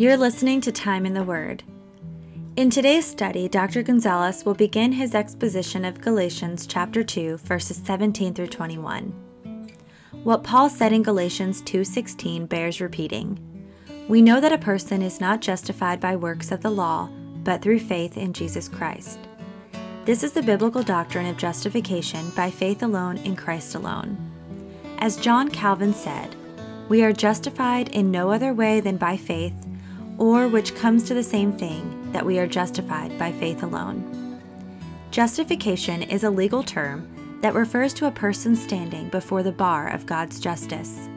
You're listening to Time in the Word. In today's study, Dr. Gonzalez will begin his exposition of Galatians chapter 2, verses 17 through 21. What Paul said in Galatians 2:16 bears repeating. We know that a person is not justified by works of the law, but through faith in Jesus Christ. This is the biblical doctrine of justification by faith alone in Christ alone. As John Calvin said, we are justified in no other way than by faith or which comes to the same thing, that we are justified by faith alone. Justification is a legal term that refers to a person standing before the bar of God's justice.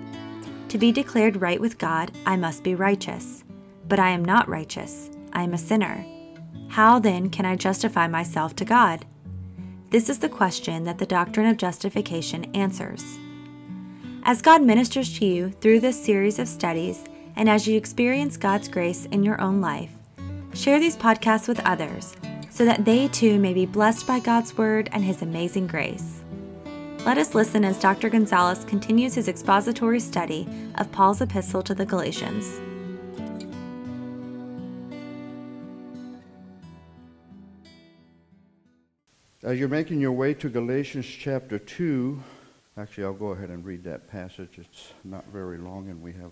To be declared right with God, I must be righteous. But I am not righteous, I am a sinner. How then can I justify myself to God? This is the question that the doctrine of justification answers. As God ministers to you through this series of studies, and as you experience God's grace in your own life, share these podcasts with others so that they too may be blessed by God's Word and His amazing grace. Let us listen as Dr. Gonzalez continues his expository study of Paul's epistle to the Galatians. As you're making your way to Galatians chapter 2, actually, I'll go ahead and read that passage. It's not very long, and we have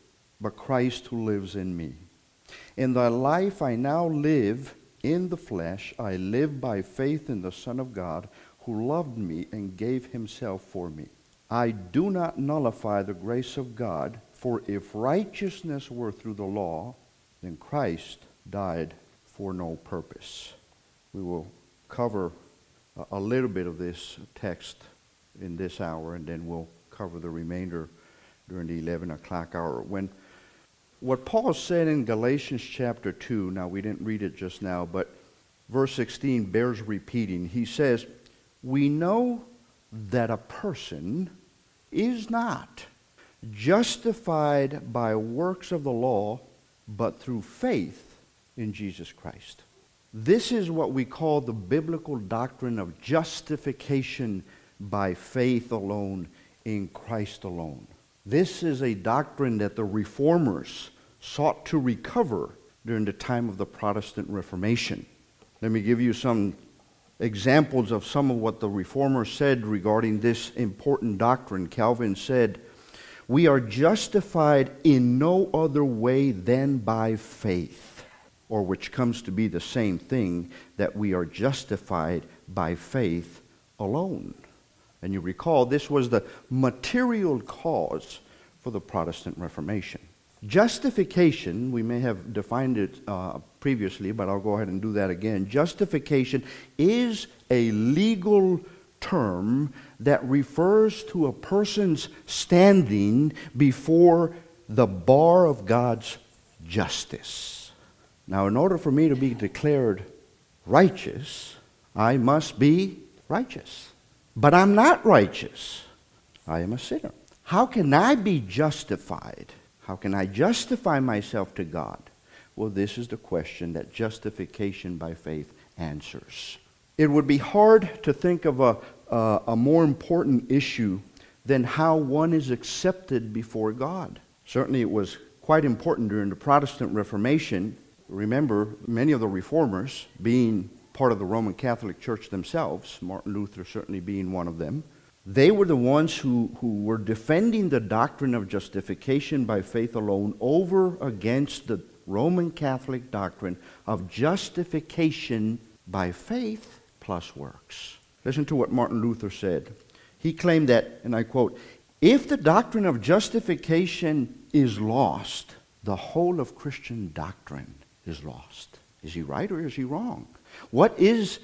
but Christ who lives in me. In the life I now live in the flesh, I live by faith in the Son of God who loved me and gave himself for me. I do not nullify the grace of God, for if righteousness were through the law, then Christ died for no purpose. We will cover a little bit of this text in this hour, and then we'll cover the remainder during the 11 o'clock hour. When what Paul said in Galatians chapter 2, now we didn't read it just now, but verse 16 bears repeating. He says, We know that a person is not justified by works of the law, but through faith in Jesus Christ. This is what we call the biblical doctrine of justification by faith alone in Christ alone. This is a doctrine that the reformers sought to recover during the time of the Protestant Reformation. Let me give you some examples of some of what the reformers said regarding this important doctrine. Calvin said, We are justified in no other way than by faith, or which comes to be the same thing, that we are justified by faith alone. And you recall, this was the material cause for the Protestant Reformation. Justification, we may have defined it uh, previously, but I'll go ahead and do that again. Justification is a legal term that refers to a person's standing before the bar of God's justice. Now, in order for me to be declared righteous, I must be righteous. But I'm not righteous. I am a sinner. How can I be justified? How can I justify myself to God? Well, this is the question that justification by faith answers. It would be hard to think of a, a more important issue than how one is accepted before God. Certainly, it was quite important during the Protestant Reformation. Remember, many of the reformers, being part of the Roman Catholic Church themselves, Martin Luther certainly being one of them, they were the ones who, who were defending the doctrine of justification by faith alone over against the Roman Catholic doctrine of justification by faith plus works. Listen to what Martin Luther said. He claimed that, and I quote, if the doctrine of justification is lost, the whole of Christian doctrine is lost. Is he right or is he wrong? What is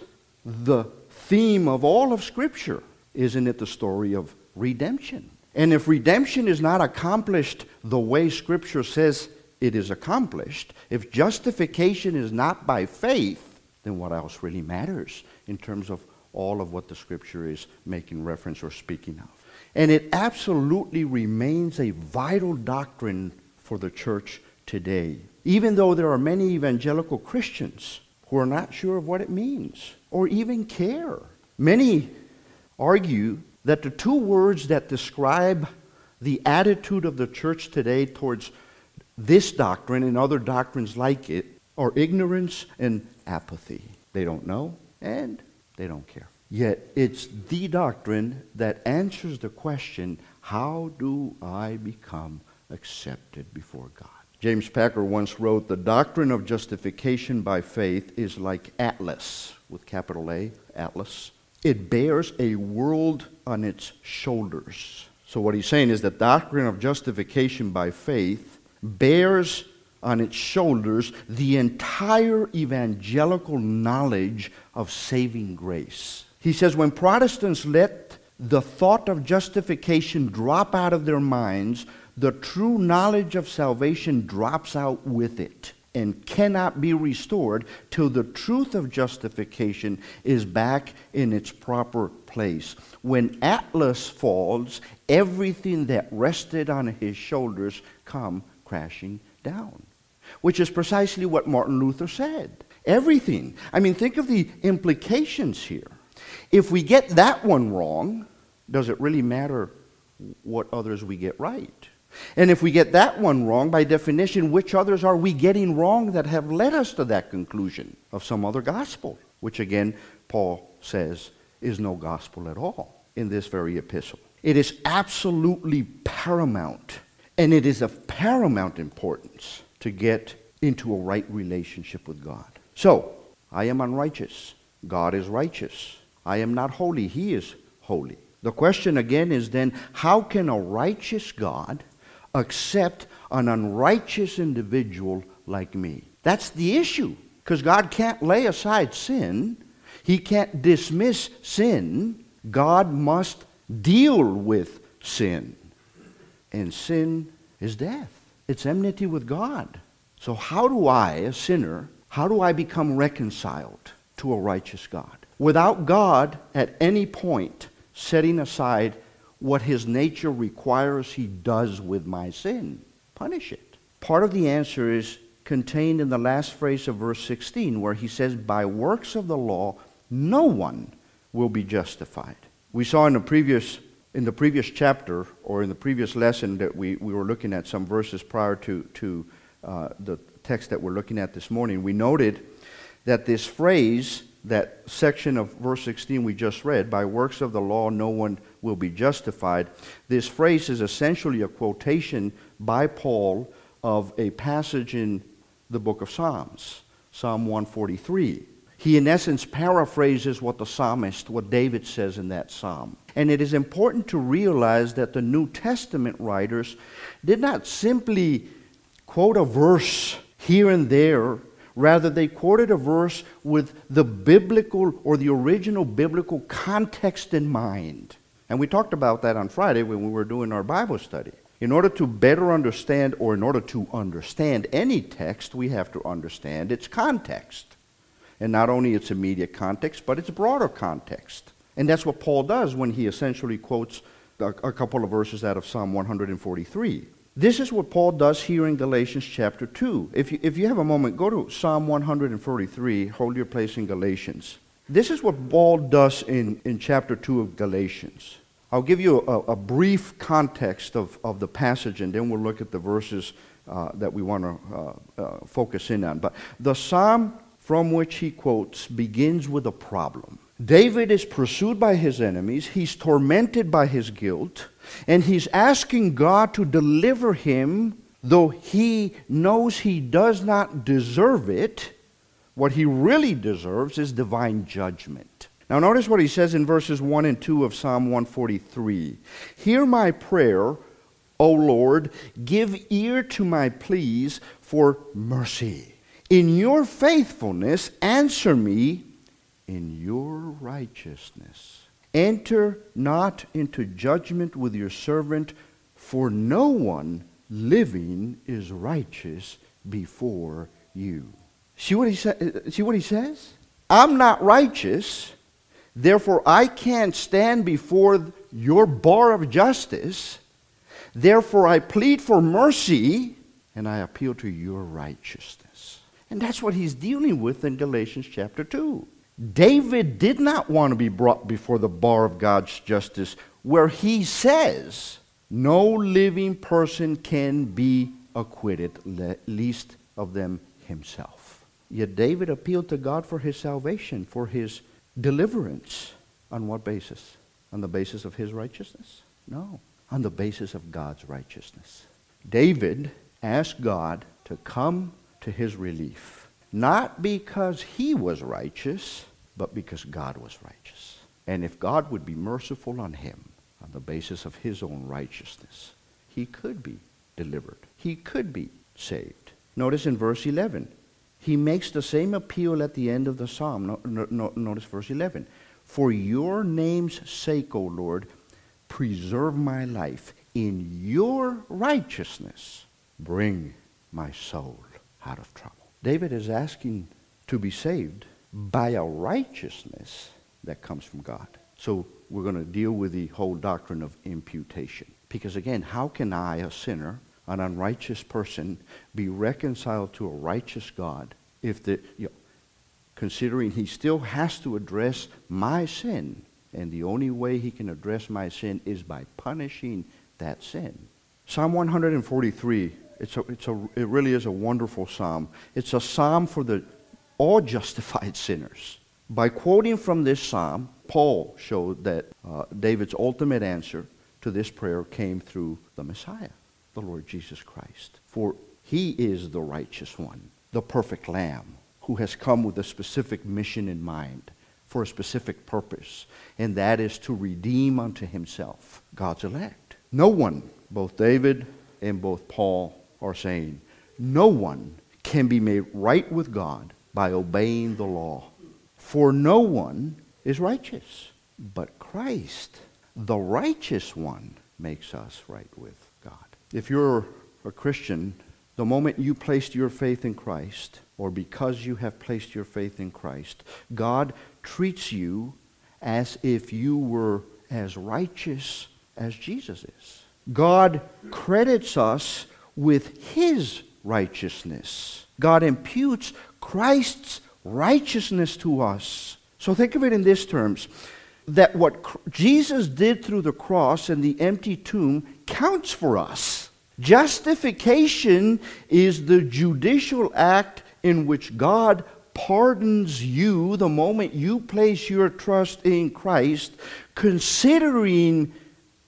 the theme of all of Scripture? Isn't it the story of redemption? And if redemption is not accomplished the way Scripture says it is accomplished, if justification is not by faith, then what else really matters in terms of all of what the scripture is making reference or speaking of? And it absolutely remains a vital doctrine for the church today, even though there are many evangelical Christians who are not sure of what it means or even care. Many argue that the two words that describe the attitude of the church today towards this doctrine and other doctrines like it are ignorance and apathy. They don't know and they don't care. Yet it's the doctrine that answers the question how do I become accepted before God? James Packer once wrote The doctrine of justification by faith is like Atlas, with capital A, Atlas. It bears a world on its shoulders. So, what he's saying is the doctrine of justification by faith bears on its shoulders the entire evangelical knowledge of saving grace. He says when Protestants let the thought of justification drop out of their minds, the true knowledge of salvation drops out with it and cannot be restored till the truth of justification is back in its proper place. When Atlas falls, everything that rested on his shoulders come crashing down. Which is precisely what Martin Luther said. Everything. I mean, think of the implications here. If we get that one wrong, does it really matter what others we get right? And if we get that one wrong, by definition, which others are we getting wrong that have led us to that conclusion of some other gospel? Which again, Paul says is no gospel at all in this very epistle. It is absolutely paramount, and it is of paramount importance to get into a right relationship with God. So, I am unrighteous. God is righteous. I am not holy. He is holy. The question again is then how can a righteous God accept an unrighteous individual like me? That's the issue. Because God can't lay aside sin, He can't dismiss sin. God must deal with sin. And sin is death, it's enmity with God. So, how do I, a sinner, how do I become reconciled to a righteous God? Without God at any point setting aside what his nature requires he does with my sin punish it. Part of the answer is contained in the last phrase of verse 16, where he says, By works of the law, no one will be justified. We saw in the previous, in the previous chapter, or in the previous lesson that we, we were looking at some verses prior to, to uh, the text that we're looking at this morning, we noted that this phrase, that section of verse 16 we just read, by works of the law, no one will be justified. This phrase is essentially a quotation by Paul of a passage in the book of Psalms, Psalm 143. He, in essence, paraphrases what the psalmist, what David says in that psalm. And it is important to realize that the New Testament writers did not simply quote a verse here and there. Rather, they quoted a verse with the biblical or the original biblical context in mind. And we talked about that on Friday when we were doing our Bible study. In order to better understand, or in order to understand any text, we have to understand its context. And not only its immediate context, but its broader context. And that's what Paul does when he essentially quotes a, couple of verses out of Psalm 143. This is what Paul does here in Galatians chapter 2. If you, if you have a moment, go to Psalm 143, hold your place in Galatians. This is what Paul does in, in chapter 2 of Galatians. I'll give you a, a brief context of, of the passage, and then we'll look at the verses uh, that we want to uh, uh, focus in on. But the psalm from which he quotes begins with a problem. David is pursued by his enemies, he's tormented by his guilt, and he's asking God to deliver him, though he knows he does not deserve it. What he really deserves is divine judgment. Now, notice what he says in verses 1 and 2 of Psalm 143 Hear my prayer, O Lord, give ear to my pleas for mercy. In your faithfulness, answer me in your righteousness. Enter not into judgment with your servant, for no one living is righteous before you. See what he, sa- see what he says? I'm not righteous, therefore I can't stand before your bar of justice. Therefore I plead for mercy and I appeal to your righteousness. And that's what he's dealing with in Galatians chapter 2. David did not want to be brought before the bar of God's justice where he says, No living person can be acquitted, least of them himself. Yet David appealed to God for his salvation, for his deliverance. On what basis? On the basis of his righteousness? No, on the basis of God's righteousness. David asked God to come to his relief, not because he was righteous, but because God was righteous. And if God would be merciful on him on the basis of his own righteousness, he could be delivered. He could be saved. Notice in verse 11, he makes the same appeal at the end of the psalm. No, no, no, notice verse 11. For your name's sake, O Lord, preserve my life. In your righteousness, bring my soul out of trouble. David is asking to be saved by a righteousness that comes from God. So we're going to deal with the whole doctrine of imputation. Because again, how can I, a sinner, an unrighteous person, be reconciled to a righteous God if the, you know, considering he still has to address my sin, and the only way he can address my sin is by punishing that sin. Psalm 143, it's a, it's a, it really is a wonderful psalm. It's a psalm for the all justified sinners. By quoting from this psalm, Paul showed that uh, David's ultimate answer to this prayer came through the Messiah, the Lord Jesus Christ. For he is the righteous one, the perfect lamb, who has come with a specific mission in mind for a specific purpose, and that is to redeem unto himself God's elect. No one, both David and both Paul, are saying, no one can be made right with God by obeying the law. For no one is righteous, but Christ, the righteous one, makes us right with. If you're a Christian, the moment you placed your faith in Christ, or because you have placed your faith in Christ, God treats you as if you were as righteous as Jesus is. God credits us with his righteousness. God imputes Christ's righteousness to us. So think of it in these terms that what Jesus did through the cross and the empty tomb counts for us. Justification is the judicial act in which God pardons you the moment you place your trust in Christ, considering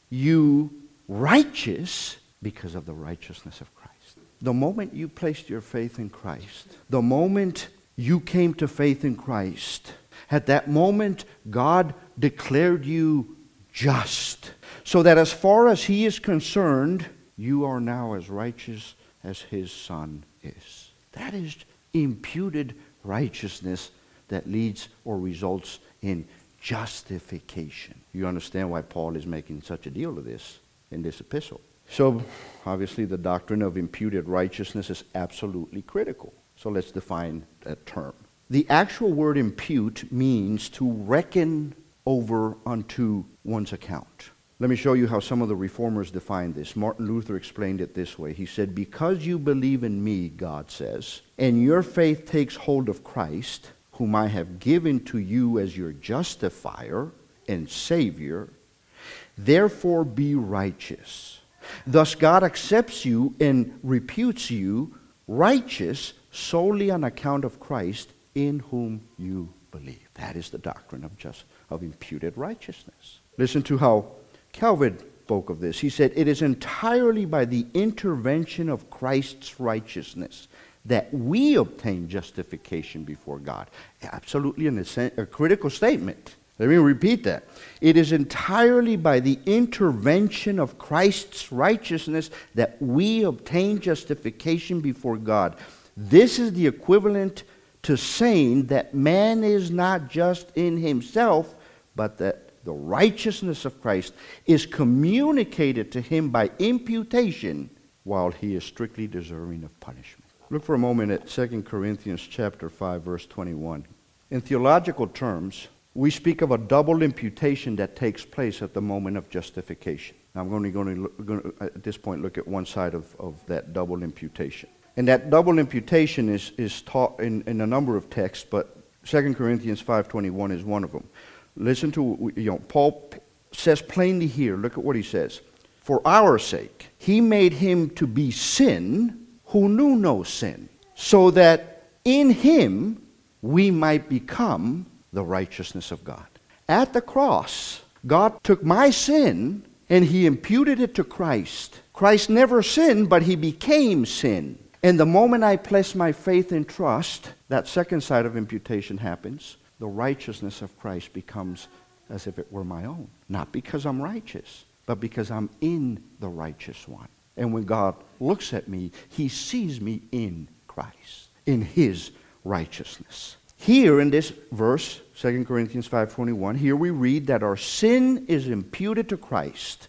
you righteous because of the righteousness of Christ. The moment you placed your faith in Christ, the moment you came to faith in Christ, at that moment, God declared you just. So that as far as He is concerned, you are now as righteous as His Son is. That is imputed righteousness that leads or results in justification. You understand why Paul is making such a deal of this in this epistle. So, obviously, the doctrine of imputed righteousness is absolutely critical. So, let's define that term. The actual word impute means to reckon over unto one's account. Let me show you how some of the reformers defined this. Martin Luther explained it this way. He said, Because you believe in me, God says, and your faith takes hold of Christ, whom I have given to you as your justifier and Savior, therefore be righteous Thus, God accepts you and reputes you righteous solely on account of Christ in whom you believe. That is the doctrine of just of imputed righteousness. Listen to how Calvin spoke of this. He said, It is entirely by the intervention of Christ's righteousness that we obtain justification before God. Absolutely an, a critical statement. Let me repeat that. It is entirely by the intervention of Christ's righteousness that we obtain justification before God. This is the equivalent to saying that man is not just in himself, but that the righteousness of Christ is communicated to him by imputation while he is strictly deserving of punishment. Look for a moment at 2 Corinthians chapter 5 verse 21. In theological terms, we speak of a double imputation that takes place at the moment of justification. Now, I'm only going to, look, going to, at this point, look at one side of, of that double imputation. And that double imputation is, is taught in, in a number of texts, but 2 Corinthians 5.21 is one of them. Listen to, you know, Paul says plainly here, look at what he says. For our sake, he made him to be sin who knew no sin, so that in him we might become the righteousness of God. At the cross, God took my sin and he imputed it to Christ. Christ never sinned, but he became sin. And the moment I place my faith and trust, that second side of imputation happens. The righteousness of Christ becomes as if it were my own. Not because I'm righteous, but because I'm in the righteous one. And when God looks at me, he sees me in Christ, in his righteousness. Here in this verse, 2 Corinthians 5:21, here we read that our sin is imputed to Christ.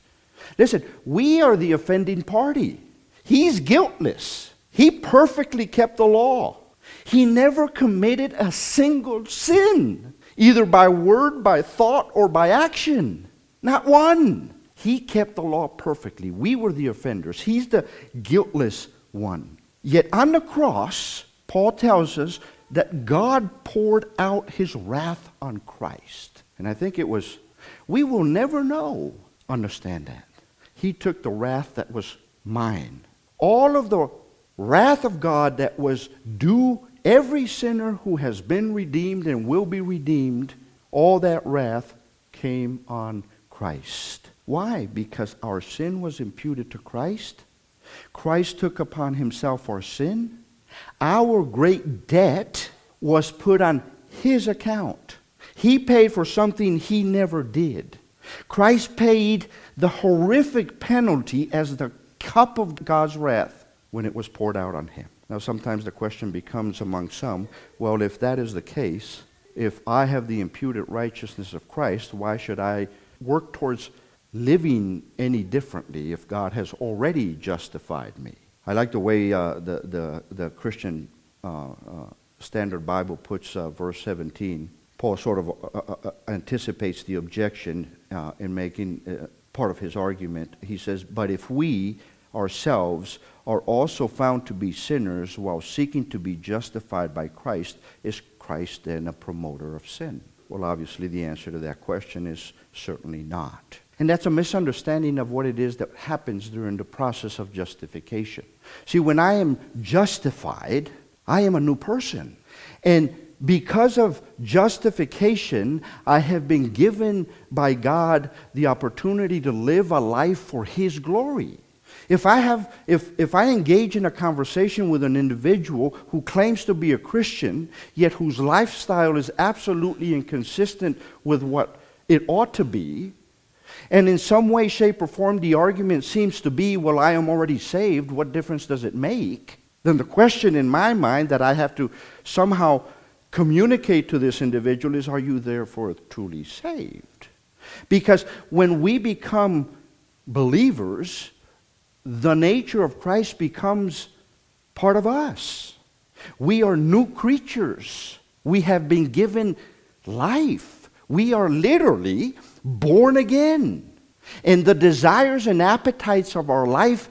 Listen, we are the offending party. He's guiltless. He perfectly kept the law. He never committed a single sin, either by word, by thought, or by action. Not one. He kept the law perfectly. We were the offenders. He's the guiltless one. Yet on the cross, Paul tells us that God poured out his wrath on Christ. And I think it was, we will never know, understand that. He took the wrath that was mine. All of the wrath of God that was due every sinner who has been redeemed and will be redeemed, all that wrath came on Christ. Why? Because our sin was imputed to Christ. Christ took upon himself our sin. Our great debt was put on his account. He paid for something he never did. Christ paid the horrific penalty as the cup of God's wrath when it was poured out on him. Now, sometimes the question becomes among some well, if that is the case, if I have the imputed righteousness of Christ, why should I work towards living any differently if God has already justified me? I like the way uh, the, the, the Christian uh, uh, Standard Bible puts uh, verse 17. Paul sort of uh, uh, anticipates the objection in making part of his argument. He says, But if we ourselves are also found to be sinners while seeking to be justified by Christ, is Christ then a promoter of sin? Well, obviously, the answer to that question is certainly not. And that's a misunderstanding of what it is that happens during the process of justification. See, when I am justified, I am a new person. And because of justification, I have been given by God the opportunity to live a life for His glory. If I, have, if, if I engage in a conversation with an individual who claims to be a Christian, yet whose lifestyle is absolutely inconsistent with what it ought to be, and in some way, shape, or form, the argument seems to be, well, I am already saved. What difference does it make? Then the question in my mind that I have to somehow communicate to this individual is, are you therefore truly saved? Because when we become believers, the nature of Christ becomes part of us. We are new creatures. We have been given life. We are literally born again. And the desires and appetites of our life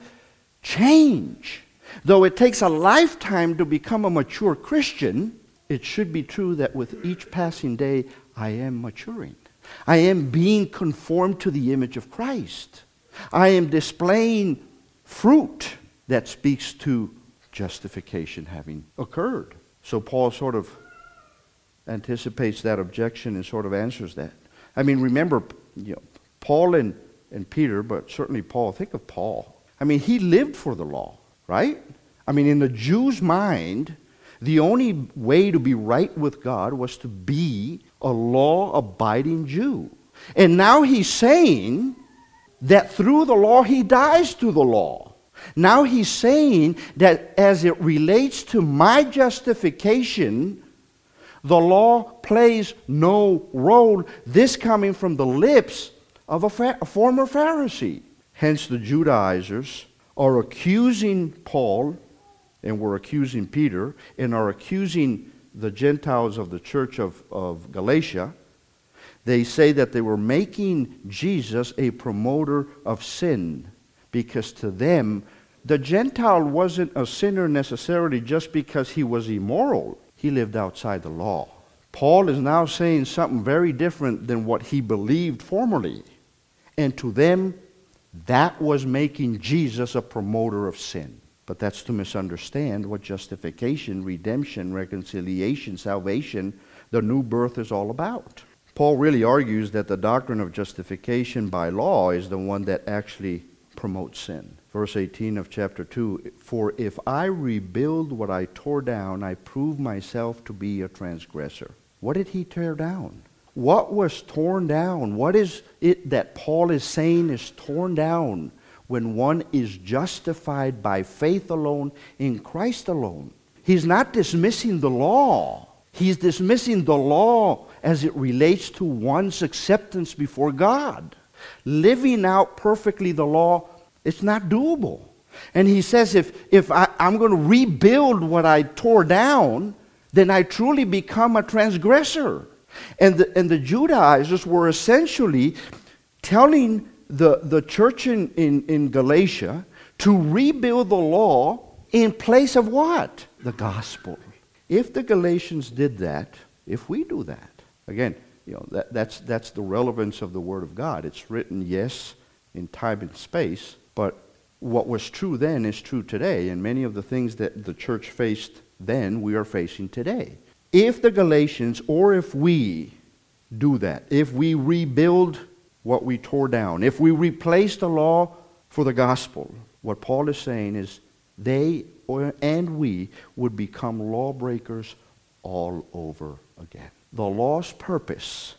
change. Though it takes a lifetime to become a mature Christian, it should be true that with each passing day, I am maturing. I am being conformed to the image of Christ. I am displaying fruit that speaks to justification having occurred. So Paul sort of anticipates that objection and sort of answers that. I mean, remember, you know, Paul and, and Peter, but certainly Paul, think of Paul. I mean, he lived for the law, right? I mean, in the Jew's mind, the only way to be right with God was to be a law abiding Jew. And now he's saying that through the law, he dies to the law. Now he's saying that as it relates to my justification, the law plays no role. This coming from the lips of a, fa- a former Pharisee. Hence, the Judaizers are accusing Paul, and were accusing Peter, and are accusing the Gentiles of the church of, of Galatia, they say that they were making Jesus a promoter of sin because to them, the Gentile wasn't a sinner necessarily just because he was immoral. He lived outside the law. Paul is now saying something very different than what he believed formerly. And to them, that was making Jesus a promoter of sin. But that's to misunderstand what justification, redemption, reconciliation, salvation, the new birth is all about. Paul really argues that the doctrine of justification by law is the one that actually promotes sin. Verse 18 of chapter 2 For if I rebuild what I tore down, I prove myself to be a transgressor. What did he tear down? What was torn down? What is it that Paul is saying is torn down when one is justified by faith alone in Christ alone? He's not dismissing the law. He's dismissing the law as it relates to one's acceptance before God. Living out perfectly the law, it's not doable. And he says, if, if I, I'm going to rebuild what I tore down, then I truly become a transgressor. And the, and the Judaizers were essentially telling the, the church in, in, in Galatia to rebuild the law in place of what? The gospel. If the Galatians did that, if we do that, again, you know, that, that's, that's the relevance of the Word of God. It's written, yes, in time and space, but what was true then is true today, and many of the things that the church faced then, we are facing today. If the Galatians, or if we do that, if we rebuild what we tore down, if we replace the law for the gospel, what Paul is saying is they and we would become lawbreakers all over again. The law's purpose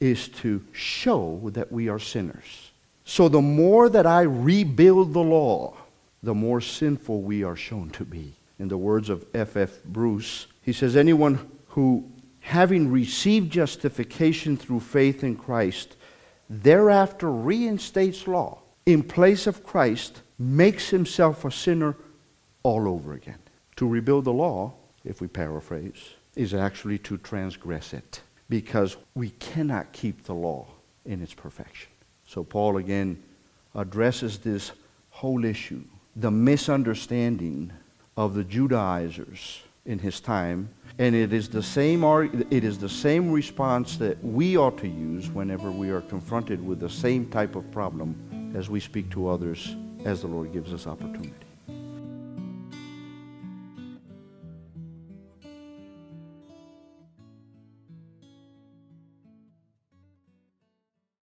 is to show that we are sinners. So the more that I rebuild the law, the more sinful we are shown to be. In the words of F. F. Bruce, he says, Anyone who, having received justification through faith in Christ, thereafter reinstates law in place of Christ, makes himself a sinner all over again. To rebuild the law, if we paraphrase, is actually to transgress it because we cannot keep the law in its perfection. So Paul again addresses this whole issue, the misunderstanding of the Judaizers in his time, and it is the same it is the same response that we ought to use whenever we are confronted with the same type of problem as we speak to others as the Lord gives us opportunity.